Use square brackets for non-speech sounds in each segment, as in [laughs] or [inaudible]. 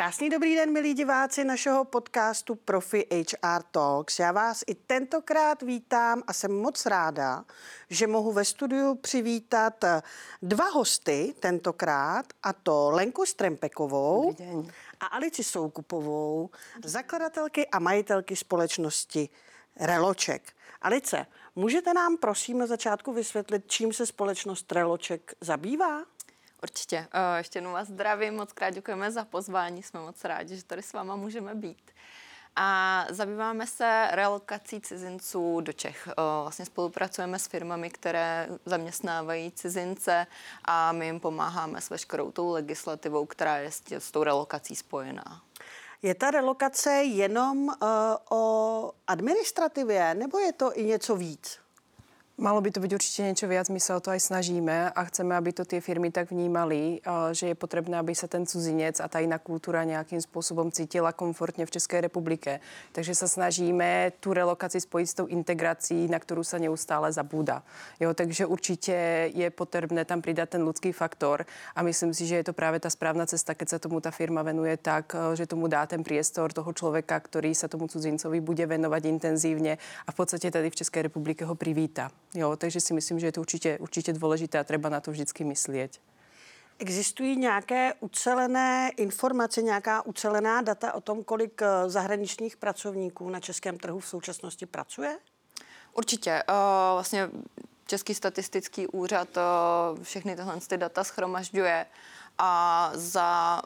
Krásný dobrý den, milí diváci našeho podcastu Profi HR Talks. Já vás i tentokrát vítám a jsem moc ráda, že mohu ve studiu přivítat dva hosty tentokrát, a to Lenku Strempekovou a Alici Soukupovou, zakladatelky a majitelky společnosti Reloček. Alice, můžete nám prosím na začátku vysvětlit, čím se společnost Reloček zabývá? Určitě. Eh, ještě jednou vás zdravím, moc krát děkujeme za pozvání, jsme moc rádi, že tady s váma můžeme být. A zabýváme se relokací cizinců do Čech. Eh, vlastně spolupracujeme s firmami, které zaměstnávají cizince a my jim pomáháme s veškerou tou legislativou, která je s, s tou relokací spojená. Je ta relokace jenom uh, o administrativě, nebo je to i něco víc? Malo by to byť určite niečo viac, my sa o to aj snažíme a chceme, aby to tie firmy tak vnímali, že je potrebné, aby sa ten cudzinec a tá iná kultúra nejakým spôsobom cítila komfortne v Českej republike. Takže sa snažíme tú relokaci spojiť s tou integrácií, na ktorú sa neustále zabúda. Jo, takže určite je potrebné tam pridať ten ľudský faktor a myslím si, že je to práve tá správna cesta, keď sa tomu tá firma venuje tak, že tomu dá ten priestor toho človeka, ktorý sa tomu cudzincovi bude venovať intenzívne a v podstate tady v Českej republike ho privíta. Jo, takže si myslím, že je to určitě, určitě důležité a třeba na to vždycky myslet. Existují nějaké ucelené informace, nějaká ucelená data o tom, kolik eh, zahraničních pracovníků na českém trhu v současnosti pracuje? Určitě. Uh, vlastně Český statistický úřad uh, všechny tyhle ty data schromažďuje a za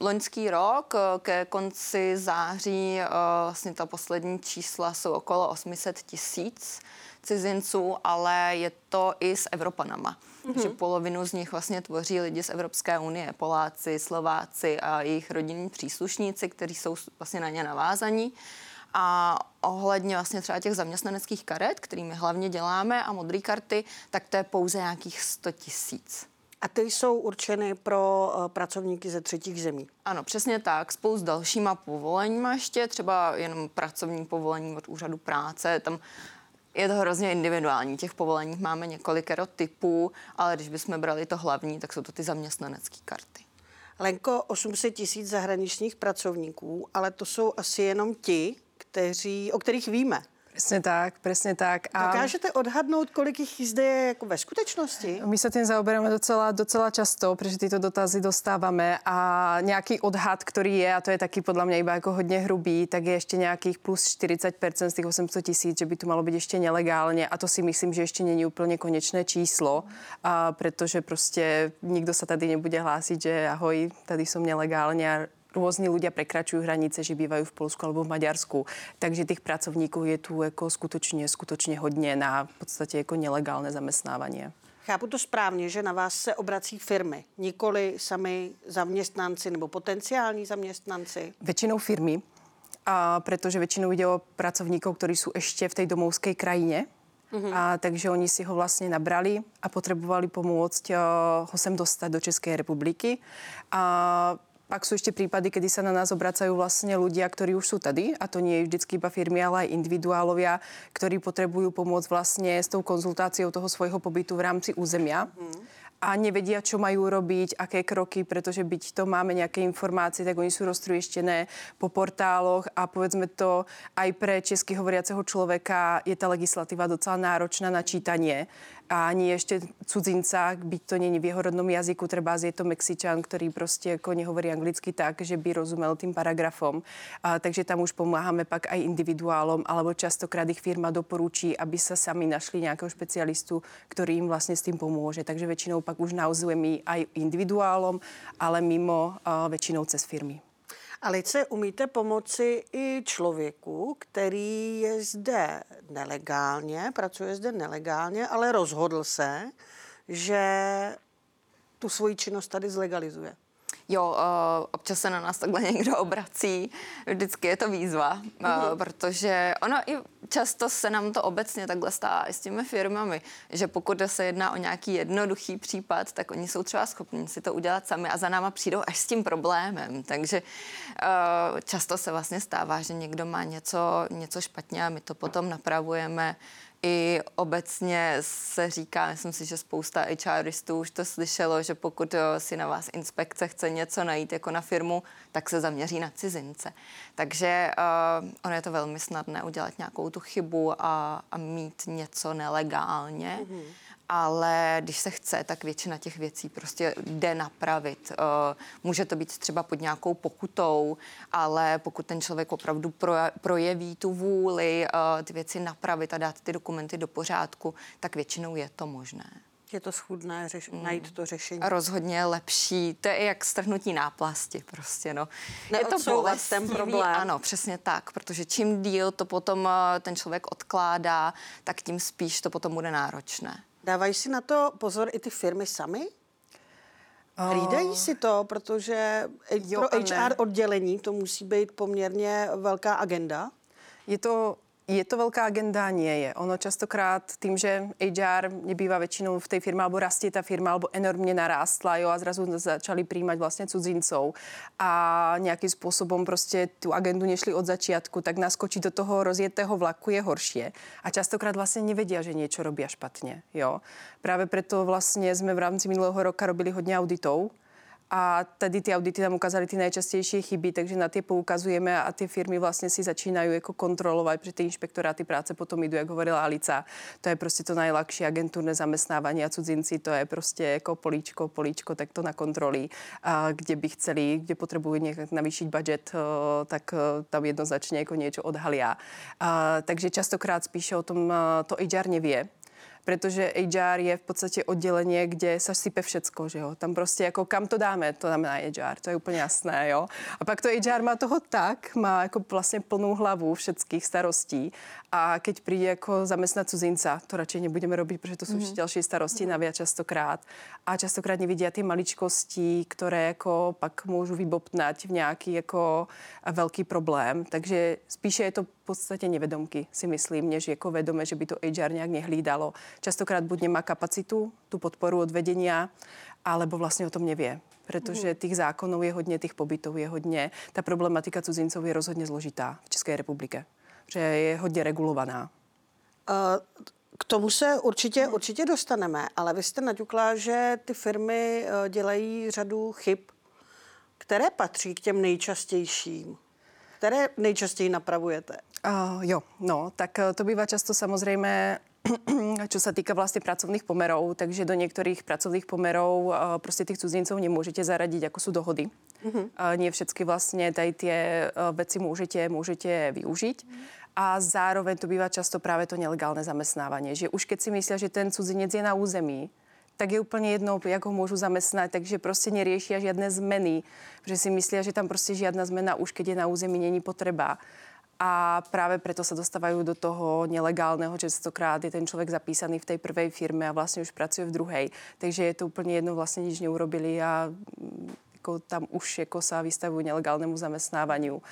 loňský rok ke konci září vlastně ta poslední čísla jsou okolo 800 tisíc cizinců, ale je to i s Evropanama. Mm-hmm. Takže polovinu z nich vlastně tvoří lidi z Evropské unie, Poláci, Slováci a jejich rodinní příslušníci, kteří jsou vlastně na ně navázaní. A ohledně vlastně třeba těch zaměstnaneckých karet, kterými hlavně děláme, a modré karty, tak to je pouze nějakých 100 tisíc. A ty jsou určeny pro uh, pracovníky ze třetích zemí. Ano, přesně tak. Spolu s dalšíma povoleníma ještě, třeba jenom pracovní povolení od úřadu práce, tam je to hrozně individuální. Těch povolení máme několikero typů, ale když bychom brali to hlavní, tak jsou to ty zaměstnanecké karty. Lenko, 800 tisíc zahraničních pracovníků, ale to jsou asi jenom ti, kteří, o kterých víme. Presne tak, presne tak. A... Dokážete odhadnout, kolik jich zde je jako ve skutečnosti? My sa tým zaoberáme docela, docela často, pretože tieto dotazy dostávame a nejaký odhad, ktorý je, a to je taký podľa mňa iba ako hodne hrubý, tak je ešte nejakých plus 40% z tých 800 tisíc, že by tu malo byť ešte nelegálne a to si myslím, že ešte není úplne konečné číslo, a pretože prostě nikto sa tady nebude hlásiť, že ahoj, tady som nelegálne a různí lidé prekračují hranice, že bývají v Polsku alebo v Maďarsku. Takže těch pracovníků je tu jako skutečně, skutečně hodně na v podstatě jako nelegálné zaměstnávání. Chápu to správně, že na vás se obrací firmy, nikoli sami zaměstnanci nebo potenciální zaměstnanci? Většinou firmy, a protože většinou jde o pracovníků, kteří jsou ještě v té domovské krajině, Mm-hmm. A takže oni si ho vlastně nabrali a potřebovali pomoct eh, ho sem dostat do České republiky. A pak sú ešte prípady, kedy sa na nás obracajú vlastne ľudia, ktorí už sú tady, a to nie je vždycky iba firmy, ale aj individuálovia, ktorí potrebujú pomôcť vlastne s tou konzultáciou toho svojho pobytu v rámci územia. Mm a nevedia, čo majú robiť, aké kroky, pretože byť to máme nejaké informácie, tak oni sú roztruještené po portáloch a povedzme to aj pre česky hovoriaceho človeka je ta legislativa docela náročná na čítanie ani ešte cudzinca, byť to není v jeho rodnom jazyku, treba je to Mexičan, ktorý prostě jako nehovorí anglicky tak, že by rozumel tým paragrafom. A, takže tam už pomáháme pak aj individuálom, alebo častokrát ich firma doporučí, aby sa sami našli nějakého specialistu, který jim vlastně s tím pomůže. Takže většinou pak už naozujeme aj individuálom, ale mimo uh, většinou cez firmy. Alice, umíte pomoci i člověku, který je zde nelegálně, pracuje zde nelegálně, ale rozhodl se, že tu svoji činnost tady zlegalizuje? Jo, uh, občas se na nás takhle [laughs] někdo obrací, vždycky je to výzva, mm-hmm. protože ono i často se nám to obecně takhle stává i s těmi firmami, že pokud se jedná o nějaký jednoduchý případ, tak oni jsou třeba schopni si to udělat sami a za náma přijdou až s tím problémem. Takže uh, často se vlastně stává, že někdo má něco, něco špatně a my to potom napravujeme i obecně se říká, myslím si, že spousta HRistů už to slyšelo, že pokud eh, si na vás inspekce chce něco najít jako na firmu, tak se zaměří na cizince. Takže uh, ono je to velmi snadné udělat nějakou tu chybu a, a mít něco nelegálně. Mm-hmm ale když se chce, tak většina těch věcí prostě jde napravit. Eh, může to být třeba pod nějakou pokutou, ale pokud ten člověk opravdu projeví tu vůli eh, ty věci napravit a dát ty dokumenty do pořádku, tak většinou je to možné. Je to schudné řeš- mm. najít to řešení. A rozhodně lepší. To je jak strhnutí náplasti prostě, no. Je to bolestivý, ten problém. Ano, přesně tak, protože čím díl to potom eh, ten člověk odkládá, tak tím spíš to potom bude náročné. Dávají si na to pozor i ty firmy sami? Hlídají si to, protože jo, pro HR oddělení to musí být poměrně velká agenda. Je to je to velká agenda? Nie je. Ono častokrát tým, že HR nebýva většinou v té firmě, alebo rastie ta firma, alebo enormně narástla, jo, a zrazu začali přijímat vlastně cudzincov a nějakým způsobem prostě tu agendu nešli od začátku, tak naskočit do toho rozjetého vlaku je horší. A častokrát vlastně nevedia, že něco robí špatně, jo. Právě proto vlastně jsme v rámci minulého roka robili hodně auditů, a tady ty audity nám ukázaly ty nejčastější chyby, takže na ty poukazujeme a ty firmy vlastně si začínají jako kontrolovat, protože ty inspektoráty práce potom jdou, jak hovorila Alica. To je prostě to nejlakší agenturné zaměstnávání a cudzinci, to je prostě jako políčko, políčko, tak to na kontroly, a kde by chceli, kde potřebují nějak navýšit budget, tak tam jednoznačně jako něco odhalia. A, takže častokrát spíše o tom to HR neví protože HR je v podstatě oddělení, kde se sype všecko, že jo. Tam prostě jako kam to dáme, to na HR, to je úplně jasné, jo. A pak to HR má toho tak, má jako vlastně plnou hlavu všetkých starostí a keď přijde jako zaměstnat cudzinca, to radši nebudeme robit, protože to jsou mm-hmm. další starosti mm-hmm. navíc častokrát. A častokrát nevidí ty maličkosti, které jako pak můžu vybopnat v nějaký jako velký problém. Takže spíše je to v podstatě nevedomky, si myslím, než jako vedome, že by to HR nějak nehlídalo. Častokrát buď nemá kapacitu, tu podporu od vedenia, alebo vlastně o tom nevě protože mhm. těch zákonů je hodně, těch pobytů je hodně. Ta problematika cudzinců je rozhodně zložitá v České republice že je hodně regulovaná. K tomu se určitě, určitě dostaneme, ale vy jste naťukla, že ty firmy eh, dělají řadu chyb, které patří k těm nejčastějším. Které nejčastěji napravujete? Uh, jo, no, tak eh, to bývá často samozřejmě [clears throat] čo sa týka vlastne pracovných pomerov, takže do niektorých pracovných pomerov eh, prostě tých cudzincov nemôžete zaradiť, ako sú dohody. Mm-hmm. Nie všetky vlastně tady tie veci môžete, môžete využiť. Mm-hmm. A zároveň to bývá často právě to nelegálne zamestnávanie, že už keď si myslia, že ten cudzinec je na území, tak je úplně jedno, jak ho můžu zaměstnat, takže prostě neriešia žiadne zmeny, že si myslí, že tam prostě žiadna zmena už, keď je na území, není potřeba. A právě proto se dostávají do toho nelegálného, že stokrát je ten člověk zapísaný v té prvé firmě a vlastně už pracuje v druhé. Takže je to úplně jedno, vlastně nič neurobili a jako tam už jako sa vystavují nelegálnému zaměstnávání, o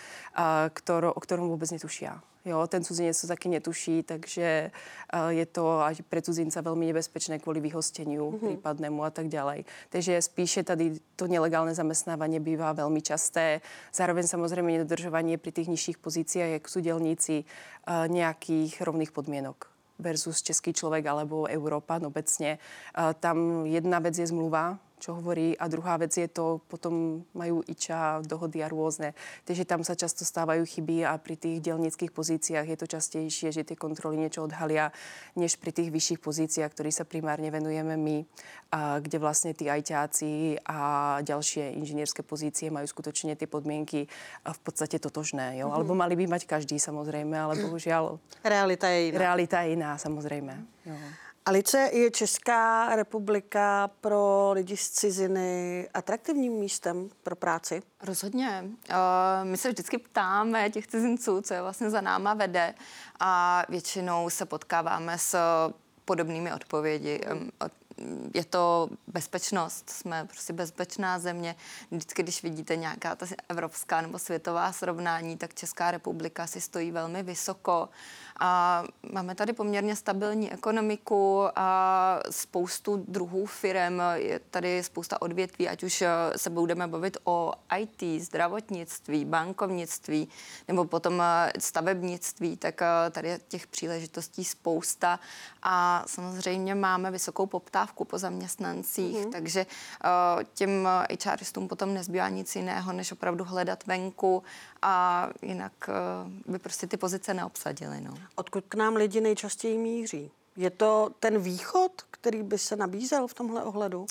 ktorom vůbec netuší. Jo, ten cudzinec to taky netuší, takže uh, je to až pre cudzinca velmi nebezpečné kvůli vyhostění mm-hmm. případnému a tak dále. Takže spíše tady to nelegálné zaměstnávání bývá velmi časté. Zároveň samozřejmě nedodržování při těch nižších pozicích, jak jsou dělníci, uh, nějakých rovných podmínek versus český člověk alebo Európan obecně. Uh, tam jedna věc je zmluva, čo hovorí. A druhá věc je to, potom mají IČA, dohody a různé. Takže tam se často stávají chyby a při těch dělnických pozíciách je to častější, že ty kontroly něco odhalia, než při těch vyšších pozíciách, které se primárně venujeme my, a kde vlastně ty ITáci a další inženýrské pozície mají skutečně ty podmínky v podstatě totožné. Jo? Mm-hmm. Alebo mali by mať každý samozřejmě, ale bohužel... Realita je jiná. Realita je jiná samozřejmě. Jo. Alice, je Česká republika pro lidi z ciziny atraktivním místem pro práci? Rozhodně. Uh, my se vždycky ptáme těch cizinců, co je vlastně za náma vede a většinou se potkáváme s podobnými odpovědi. Je to bezpečnost, jsme prostě bezpečná země. Vždycky, když vidíte nějaká ta evropská nebo světová srovnání, tak Česká republika si stojí velmi vysoko A máme tady poměrně stabilní ekonomiku a spoustu druhů firm. Je tady spousta odvětví, ať už se budeme bavit o IT, zdravotnictví, bankovnictví nebo potom stavebnictví, tak tady je těch příležitostí spousta. A samozřejmě máme vysokou poptávku po zaměstnancích, mm-hmm. takže těm HRistům potom nezbývá nic jiného, než opravdu hledat venku a jinak by prostě ty pozice neobsadili. No. Odkud k nám lidi nejčastěji míří? Je to ten východ, který by se nabízel v tomhle ohledu?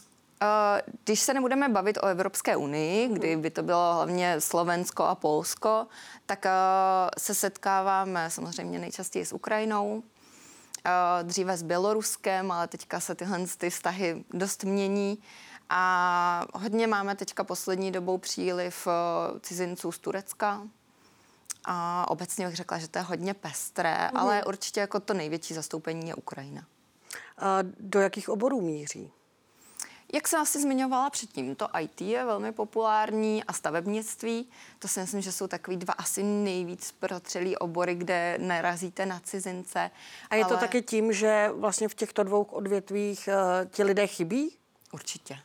Když se nebudeme bavit o Evropské unii, kdy by to bylo hlavně Slovensko a Polsko, tak se setkáváme samozřejmě nejčastěji s Ukrajinou, dříve s Běloruskem, ale teďka se tyhle ty vztahy dost mění. A hodně máme teďka poslední dobou příliv cizinců z Turecka, a obecně bych řekla, že to je hodně pestré, mm. ale určitě jako to největší zastoupení je Ukrajina. A do jakých oborů míří? Jak jsem asi zmiňovala předtím, to IT je velmi populární a stavebnictví. To si myslím, že jsou takový dva asi nejvíc protřelý obory, kde nerazíte na cizince. A je ale... to taky tím, že vlastně v těchto dvou odvětvích uh, ti lidé chybí? Určitě.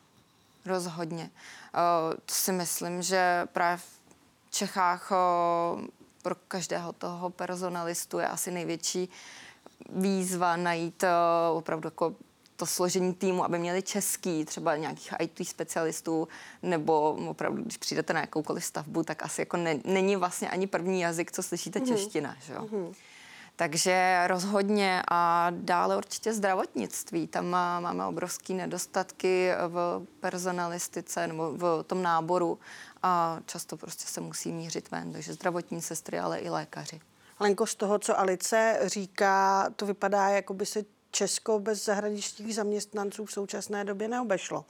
Rozhodně. Uh, to si myslím, že právě v Čechách uh, pro každého toho personalistu je asi největší výzva najít uh, opravdu jako to složení týmu, aby měli český, třeba nějakých IT specialistů, nebo opravdu, když přijdete na jakoukoliv stavbu, tak asi jako ne, není vlastně ani první jazyk, co slyšíte, mm-hmm. čeština. Že jo? Mm-hmm. Takže rozhodně a dále určitě zdravotnictví. Tam máme obrovské nedostatky v personalistice nebo v tom náboru a často prostě se musí mířit ven. Takže zdravotní sestry, ale i lékaři. Lenko, z toho, co Alice říká, to vypadá, jako by se Česko bez zahraničních zaměstnanců v současné době neobešlo.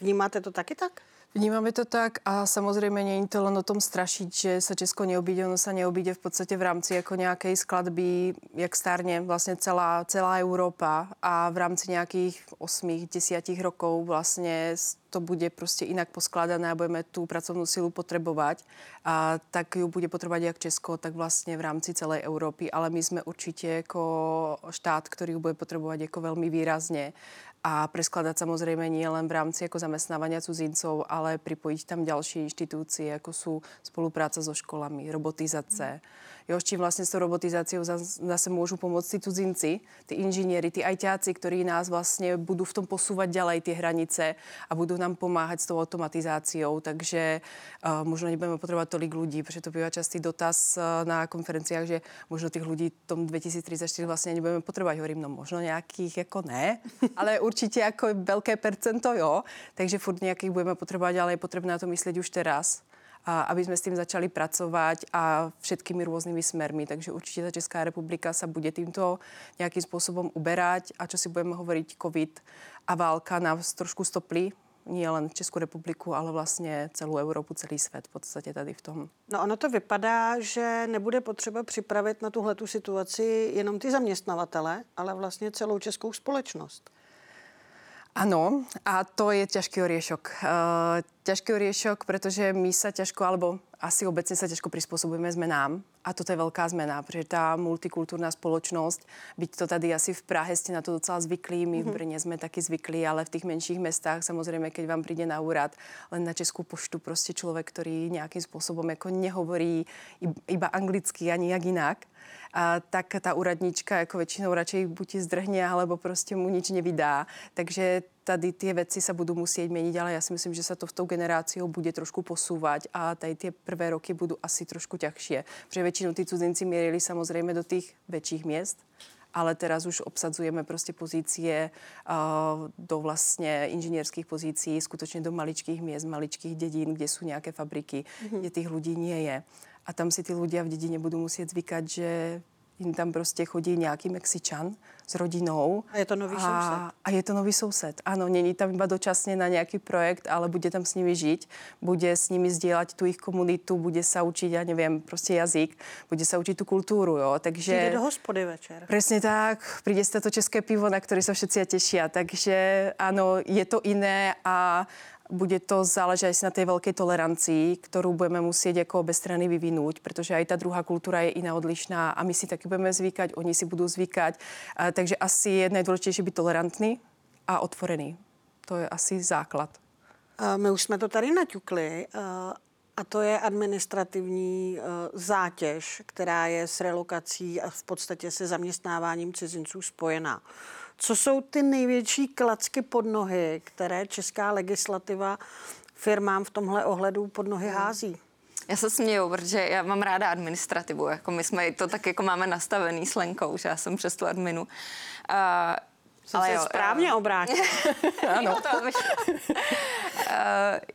Vnímáte to taky tak? Vnímame to tak a samozrejme nie je to len o tom strašiť, že sa Česko neobíde, ono sa neobíde v podstate v rámci ako nejakej skladby, jak stárne vlastne celá, celá Európa a v rámci nejakých 8-10 rokov vlastne to bude prostě inak poskladané a budeme tu pracovnú silu potrebovať, a tak ju bude potrebovať jak Česko, tak vlastně v rámci celé Európy, ale my jsme určitě jako štát, ktorý ju bude potrebovať jako veľmi výrazně a preskladať samozrejme nie len v rámci ako zamestnávania cudzincov, ale pripojiť tam ďalšie inštitúcie, ako sú spolupráca so školami, robotizace. Mm jo, s čím vlastně s tou robotizáciou zase můžu pomoct ty cudzinci, ty inžinieri, ty ajťáci, ktorí nás vlastně budou v tom posúvať ďalej ty hranice a budou nám pomáhat s tou automatizáciou, takže uh, možno nebudeme potřebovat tolik lidí, protože to bývá častý dotaz uh, na konferenciách, že možno těch lidí v tom 2034 vlastně nebudeme potřebovat. Hovorím, no možno nějakých jako ne, [laughs] ale určitě jako velké percento jo, takže furt nějakých budeme potřebovat, ale je potřebné na to myslet už teraz a aby jsme s tím začali pracovat a všetkými různými smermi. Takže určitě ta Česká republika se bude tímto nějakým způsobem uberať a čo si budeme hovoriť COVID a válka nás trošku stopli, nie len Českou republiku, ale vlastně celou Evropu, celý svět v podstatě tady v tom. No ono to vypadá, že nebude potřeba připravit na tuhle situaci jenom ty zaměstnavatele, ale vlastně celou českou společnost. Ano, a to je ťažký oriešok. Uh, ťažký oriešok, pretože my sa ťažko, alebo asi obecne sa ťažko prispôsobujeme zmenám. A toto je veľká zmena, protože tá multikultúrna spoločnosť, byť to tady asi v Prahe ste na to docela zvyklí, my v mhm. Brně sme taky zvyklí, ale v tých menších mestách samozrejme, keď vám príde na úrad len na Českou poštu prostě človek, ktorý nejakým spôsobom jako nehovorí iba anglicky ani jak inak, a tak ta úradnička jako většinou radšej buď zdrhne, alebo prostě mu nič nevydá. Takže tady ty věci se budou muset měnit, ale já si myslím, že se to v tou generáciou bude trošku posouvat a tady ty prvé roky budou asi trošku těžší, protože většinou ty cudzinci měrili samozřejmě do těch větších měst, ale teraz už obsadzujeme prostě pozície uh, do vlastně inženýrských pozicí, skutečně do maličkých měst, maličkých dědin, kde jsou nějaké fabriky, mm-hmm. kde těch lidí nie je a tam si ty ľudia v dedině budou muset zvykat, že jim tam prostě chodí nějaký Mexičan s rodinou. A je to nový a, soused. A je to nový soused. Ano, není tam iba dočasně na nějaký projekt, ale bude tam s nimi žít, bude s nimi sdílet tu jejich komunitu, bude se učit, já nevím, prostě jazyk, bude se učit tu kulturu, jo. Takže... Přijde do hospody večer. Přesně tak, přijde to české pivo, na které se všichni těší. Takže ano, je to jiné a bude to záležet asi na té velké toleranci, kterou budeme muset jako obě strany vyvinout, protože i ta druhá kultura je jiná odlišná a my si taky budeme zvykat, oni si budou zvykat. Takže asi je nejdůležitější být tolerantný a otvorený. To je asi základ. My už jsme to tady naťukli a to je administrativní zátěž, která je s relokací a v podstatě se zaměstnáváním cizinců spojená. Co jsou ty největší klacky pod nohy, které česká legislativa firmám v tomhle ohledu pod nohy hmm. hází? Já se směju, protože já mám ráda administrativu. Jako my jsme to tak jako máme nastavený s Lenkou, že já jsem přes tu adminu. Uh, jsem ale se jo, správně uh, obrátil. [laughs] ano. to uh,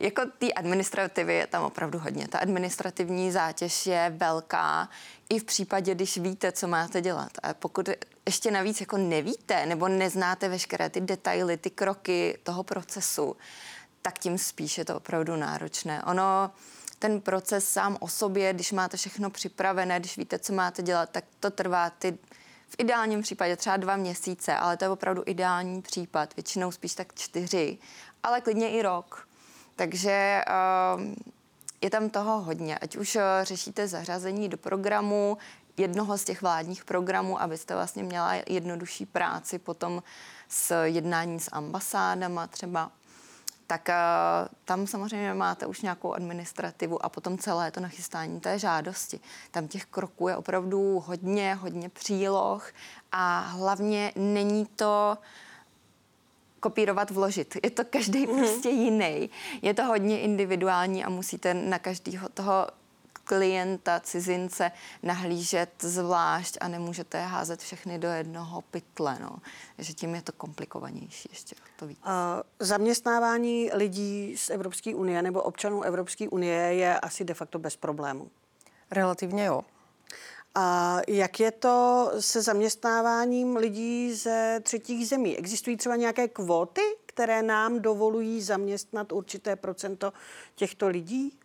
[laughs] jako té administrativy je tam opravdu hodně. Ta administrativní zátěž je velká i v případě, když víte, co máte dělat. A pokud ještě navíc jako nevíte nebo neznáte veškeré ty detaily, ty kroky toho procesu, tak tím spíš je to opravdu náročné. Ono, ten proces sám o sobě, když máte všechno připravené, když víte, co máte dělat, tak to trvá ty v ideálním případě třeba dva měsíce, ale to je opravdu ideální případ, většinou spíš tak čtyři, ale klidně i rok. Takže uh, je tam toho hodně. Ať už uh, řešíte zařazení do programu, jednoho z těch vládních programů, abyste vlastně měla jednodušší práci potom s jednání s ambasádama třeba, tak uh, tam samozřejmě máte už nějakou administrativu a potom celé to nachystání té žádosti. Tam těch kroků je opravdu hodně, hodně příloh a hlavně není to kopírovat, vložit. Je to každý mm. prostě jiný. Je to hodně individuální a musíte na každého toho klienta, cizince nahlížet zvlášť a nemůžete házet všechny do jednoho pytle. No. Takže tím je to komplikovanější ještě to víc. Uh, zaměstnávání lidí z Evropské unie nebo občanů Evropské unie je asi de facto bez problému. Relativně jo. A jak je to se zaměstnáváním lidí ze třetích zemí? Existují třeba nějaké kvóty, které nám dovolují zaměstnat určité procento těchto lidí?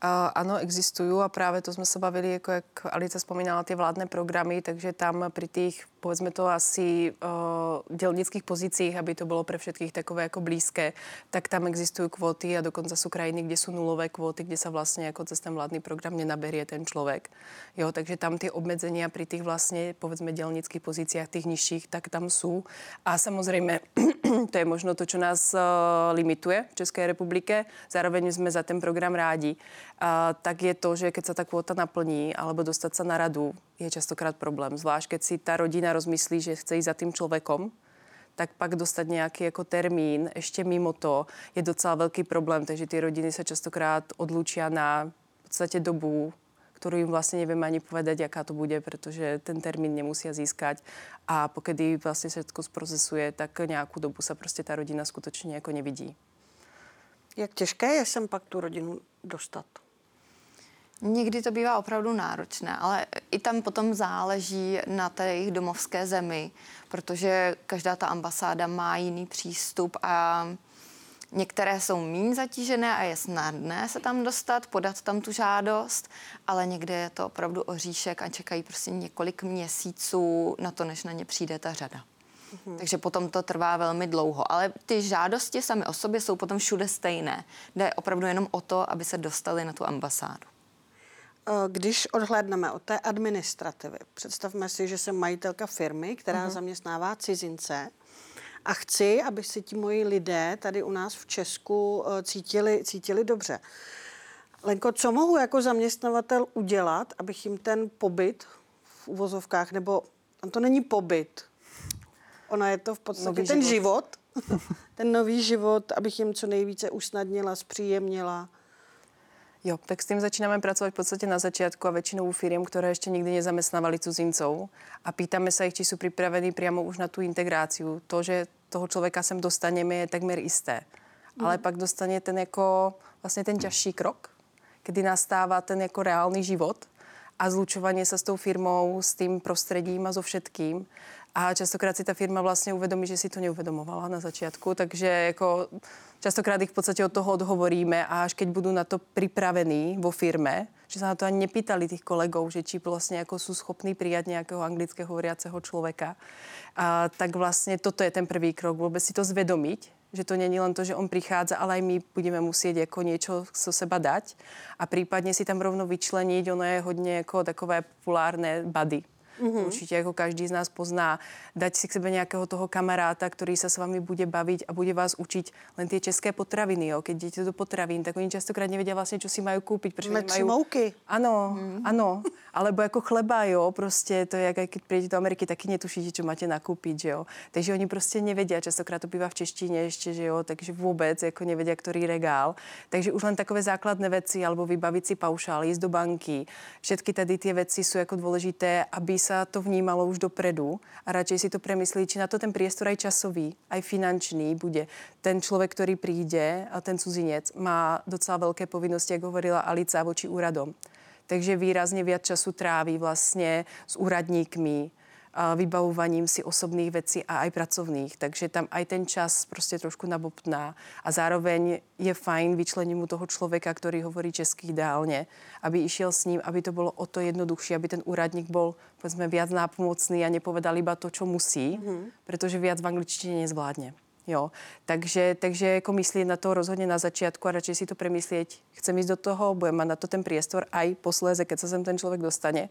Ano, existují a právě to jsme se bavili, jako jak Alice vzpomínala, ty vládné programy, takže tam při těch povedzme to asi uh, dělnických pozicích, aby to bylo pro všetkých takové jako blízké, tak tam existují kvóty a dokonce jsou krajiny, kde jsou nulové kvóty, kde se vlastně jako cez ten vládný program nenaberie ten člověk. Jo, takže tam ty obmedzení při těch vlastně, povedzme, dělnických pozicích, těch nižších, tak tam jsou. A samozřejmě [clears throat] [clears throat] to je možno to, co nás uh, limituje v České republice. Zároveň jsme za ten program rádi. Uh, tak je to, že keď se ta kvota naplní, alebo dostat se na radu, je častokrát problém. Zvlášť, keď si ta rodina rozmyslí, že chce jít za tím člověkom, tak pak dostat nějaký jako termín ještě mimo to je docela velký problém. Takže ty rodiny se častokrát odlučí na v podstatě dobu, kterou jim vlastně nevím ani povedať, jaká to bude, protože ten termín nemusí získat. A pokud vlastně se to zprocesuje, tak nějakou dobu se prostě ta rodina skutečně jako nevidí. Jak těžké je sem pak tu rodinu dostat? Někdy to bývá opravdu náročné, ale i tam potom záleží na té jejich domovské zemi, protože každá ta ambasáda má jiný přístup a některé jsou méně zatížené a je snadné se tam dostat, podat tam tu žádost, ale někde je to opravdu oříšek a čekají prostě několik měsíců na to, než na ně přijde ta řada. Mm-hmm. Takže potom to trvá velmi dlouho. Ale ty žádosti sami o sobě jsou potom všude stejné. Jde opravdu jenom o to, aby se dostali na tu ambasádu. Eh, když odhlédneme od té administrativy, představme si, že jsem majitelka firmy, která uh-huh. zaměstnává cizince a chci, aby si ti moji lidé tady u nás v Česku eh, cítili, cítili dobře. Lenko, co mohu jako zaměstnavatel udělat, abych jim ten pobyt v uvozovkách, nebo to není pobyt, ona je to v podstatě nový ten život, život [laughs] ten nový život, abych jim co nejvíce usnadnila, zpříjemnila. Jo, tak s tím začínáme pracovat v podstatě na začátku a většinou firm, které ještě nikdy nezaměstnávali cuzincov a pýtáme se jich, či jsou připraveni přímo už na tu integraci. To, že toho člověka sem dostaneme, je takmer jisté. Mm. Ale pak dostane ten jako vlastně ten těžší krok, kdy nastává ten jako reálný život a zlučování se s tou firmou, s tím prostředím a so všetkým. A častokrát si ta firma vlastně uvědomí, že si to neuvědomovala na začátku, takže jako častokrát ich v podstatě od toho odhovoríme a až keď budou na to připravení vo firme, že se na to ani nepýtali těch kolegů, že či vlastně jako jsou schopní přijat nějakého anglicky hovoriaceho člověka, a, tak vlastně toto je ten první krok, vůbec si to zvědomit, že to není len to, že on přichází, ale aj my budeme muset jako něco so seba dať a případně si tam rovno vyčlenit, ono je hodně jako takové populárné body Mm-hmm. Určitě jako každý z nás pozná. Dať si k sebe nějakého toho kamaráta, který se s vámi bude bavit a bude vás učit len ty české potraviny. Jo. Keď jdete do potravín, tak oni častokrát nevědí vlastně, co si mají koupit. Protože nemají... mouky. Ano, mm. ano. Alebo jako chleba, jo, prostě to je, jak když přijdete do Ameriky, taky netušíte, co máte nakoupit, že jo. Takže oni prostě nevědí, častokrát to bývá v češtině ještě, že jo, takže vůbec jako nevědí, který regál. Takže už len takové základné věci, alebo vybavit si paušál, jít do banky. Všetky tady ty věci jsou jako důležité, aby se to vnímalo už dopredu a radšej si to premyslí, či na to ten priestor aj časový, aj finančný bude. Ten člověk, který přijde a ten cuzinec má docela velké povinnosti, jak hovorila Alica, voči úradom. Takže výrazně viac času tráví vlastně s úradníkmi, vybavovaním si osobných věcí a aj pracovných. Takže tam aj ten čas prostě trošku nabobtná. A zároveň je fajn vyčlenit mu toho člověka, který hovorí česky ideálně, aby išel s ním, aby to bylo o to jednodušší, aby ten úradník byl povedzme viac nápomocný a nepovedal iba to, čo musí, mm-hmm. protože viac v angličtině nezvládne. Jo. Takže, takže jako myslí na to rozhodně na začátku a radši si to premyslieť. Chcem jít do toho, budeme mít na to ten priestor aj posléze, keď se sem ten člověk dostane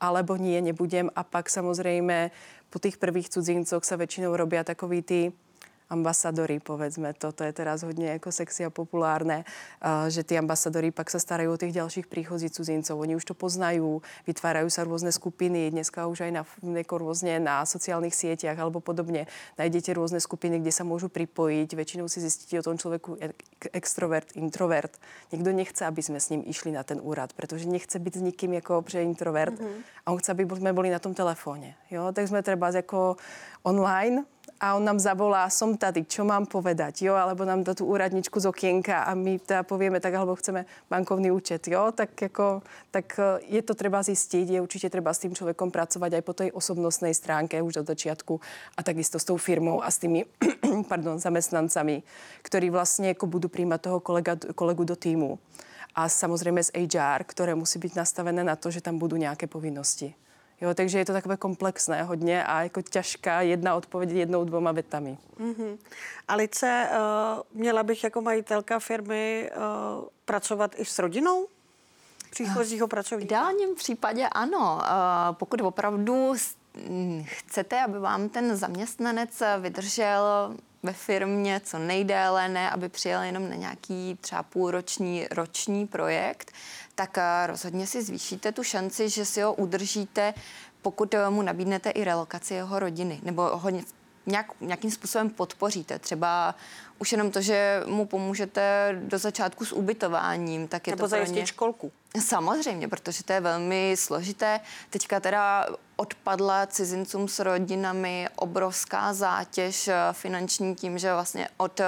alebo nie, nebudem. A pak samozřejmě po těch prvých cudzincoch se většinou robí takový ty ambasadory, povedzme to, to je teraz hodně jako sexy a populárné, že ty ambasadory pak se starají o těch dalších příchozích cudzincov. Oni už to poznají, vytvárají se různé skupiny, dneska už aj na, jako různě na sociálních sítích alebo podobně. Najdete různé skupiny, kde se můžu připojit, většinou si zjistíte o tom člověku extrovert, introvert. Někdo nechce, aby jsme s ním išli na ten úrad, protože nechce být s nikým jako pře introvert mm-hmm. a on chce, aby jsme byli na tom telefoně. Jo? Tak jsme třeba jako online, a on nám zavolá, som tady, čo mám povedať, jo, alebo nám dá tu úradničku z okienka a my teda povieme tak, alebo chceme bankovný účet, jo, tak jako, tak e, je to třeba zjistit, je určitě třeba s tím člověkom pracovat aj po té osobnostné stránke už od začátku a takisto s tou firmou a s tými, [clears throat] pardon, zamestnancami, ktorí vlastně jako budou přijímat toho kolega, kolegu do týmu. A samozřejmě s HR, které musí být nastavené na to, že tam budou nějaké povinnosti. Jo, takže je to takové komplexné hodně a jako těžká jedna odpověď jednou, dvoma větami. Mm-hmm. Alice, uh, měla bych jako majitelka firmy uh, pracovat i s rodinou? příchozího pracovníka? V ideálním případě ano. Uh, pokud opravdu chcete, aby vám ten zaměstnanec vydržel ve firmě co nejdéle, ne aby přijel jenom na nějaký třeba půlroční, roční projekt, tak eh, rozhodně si zvýšíte tu šanci, že si ho udržíte, pokud eh, mu nabídnete i relokaci jeho rodiny, nebo ho nějak, nějakým způsobem podpoříte. Třeba už jenom to, že mu pomůžete do začátku s ubytováním, tak je nebo to zajistit ně... školku. Samozřejmě, protože to je velmi složité. Teďka teda odpadla cizincům s rodinami obrovská zátěž eh, finanční tím, že vlastně od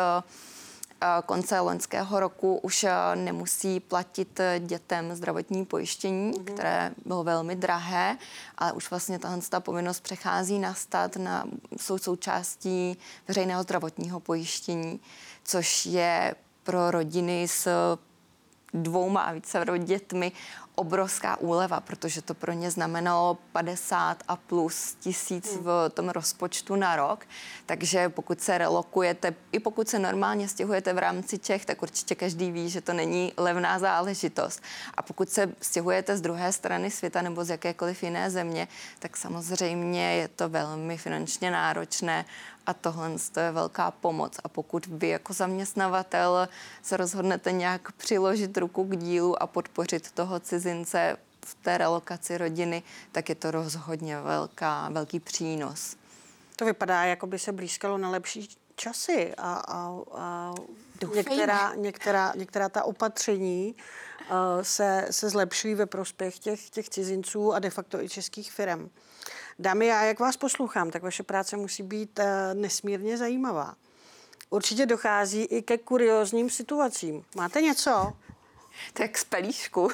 konce loňského roku už eh, nemusí platit eh, dětem zdravotní pojištění, mm-hmm. které bylo velmi drahé, ale už vlastně tahle ta povinnost přechází na stát, na, jsou součástí veřejného zdravotního pojištění, což je pro rodiny s dvouma a více dětmi obrovská úleva, protože to pro ně znamenalo 50 a plus tisíc hmm. v tom rozpočtu na rok. Takže pokud se relokujete, i pokud se normálně stěhujete v rámci Čech, tak určitě každý ví, že to není levná záležitost. A pokud se stěhujete z druhé strany světa nebo z jakékoliv jiné země, tak samozřejmě je to velmi finančně náročné a tohle je velká pomoc. A pokud vy jako zaměstnavatel se rozhodnete nějak přiložit ruku k dílu a podpořit toho cizince v té relokaci rodiny, tak je to rozhodně velká, velký přínos. To vypadá, jako by se blízkalo na lepší časy a, a, a některá, některá, některá ta opatření uh, se, se zlepšují ve prospěch těch, těch cizinců a de facto i českých firm. Dámy, já jak vás poslouchám, tak vaše práce musí být uh, nesmírně zajímavá. Určitě dochází i ke kuriozním situacím. Máte něco? Tak z pelíšku. [laughs]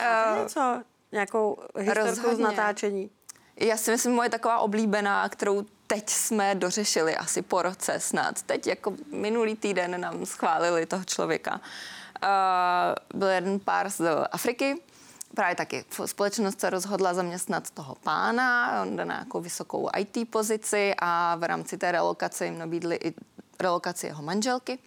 Máte něco? Nějakou historku z natáčení? já si myslím, moje taková oblíbená, kterou teď jsme dořešili asi po roce snad. Teď jako minulý týden nám schválili toho člověka. Uh, byl jeden pár z Afriky, právě taky společnost se rozhodla zaměstnat toho pána, on jde na nějakou vysokou IT pozici a v rámci té relokace jim nabídli i relokaci jeho manželky.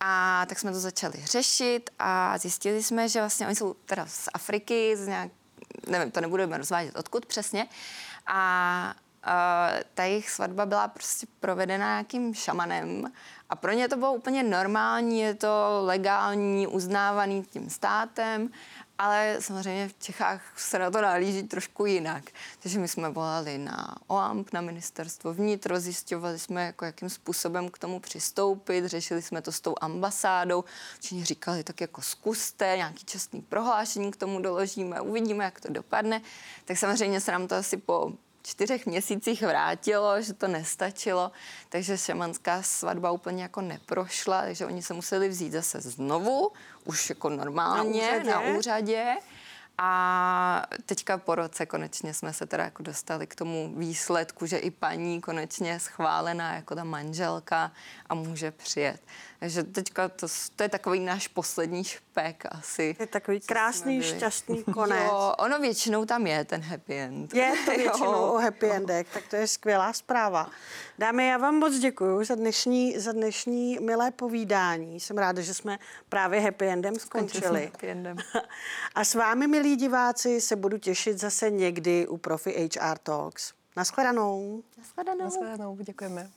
A tak jsme to začali řešit a zjistili jsme, že vlastně oni jsou teda z Afriky, z nějak, nevím, to nebudeme rozvádět odkud přesně. A Uh, ta jejich svatba byla prostě provedena nějakým šamanem a pro ně to bylo úplně normální, je to legální, uznávaný tím státem ale samozřejmě v Čechách se na to nalíží trošku jinak. Takže my jsme volali na OAMP, na ministerstvo vnitro, zjišťovali jsme, jako jakým způsobem k tomu přistoupit, řešili jsme to s tou ambasádou, všichni říkali, tak jako zkuste, nějaký čestný prohlášení k tomu doložíme, uvidíme, jak to dopadne. Tak samozřejmě se nám to asi po čtyřech měsících vrátilo, že to nestačilo, takže šamanská svatba úplně jako neprošla, takže oni se museli vzít zase znovu, už jako normálně na úřadě. Na úřadě a teďka po roce konečně jsme se teda jako dostali k tomu výsledku, že i paní konečně je schválená jako ta manželka a může přijet. Takže teďka to, to je takový náš poslední špek asi. Je takový krásný, šťastný [laughs] konec. Jo, ono většinou tam je ten happy end. Je to [laughs] většinou jo. o happy endech, tak to je skvělá zpráva. Dámy, já vám moc děkuji za dnešní, za dnešní milé povídání. Jsem ráda, že jsme právě happy endem skončili. Happy endem. [laughs] A s vámi, milí diváci, se budu těšit zase někdy u Profi HR Talks. Naschledanou. Naschledanou. Naschledanou, děkujeme.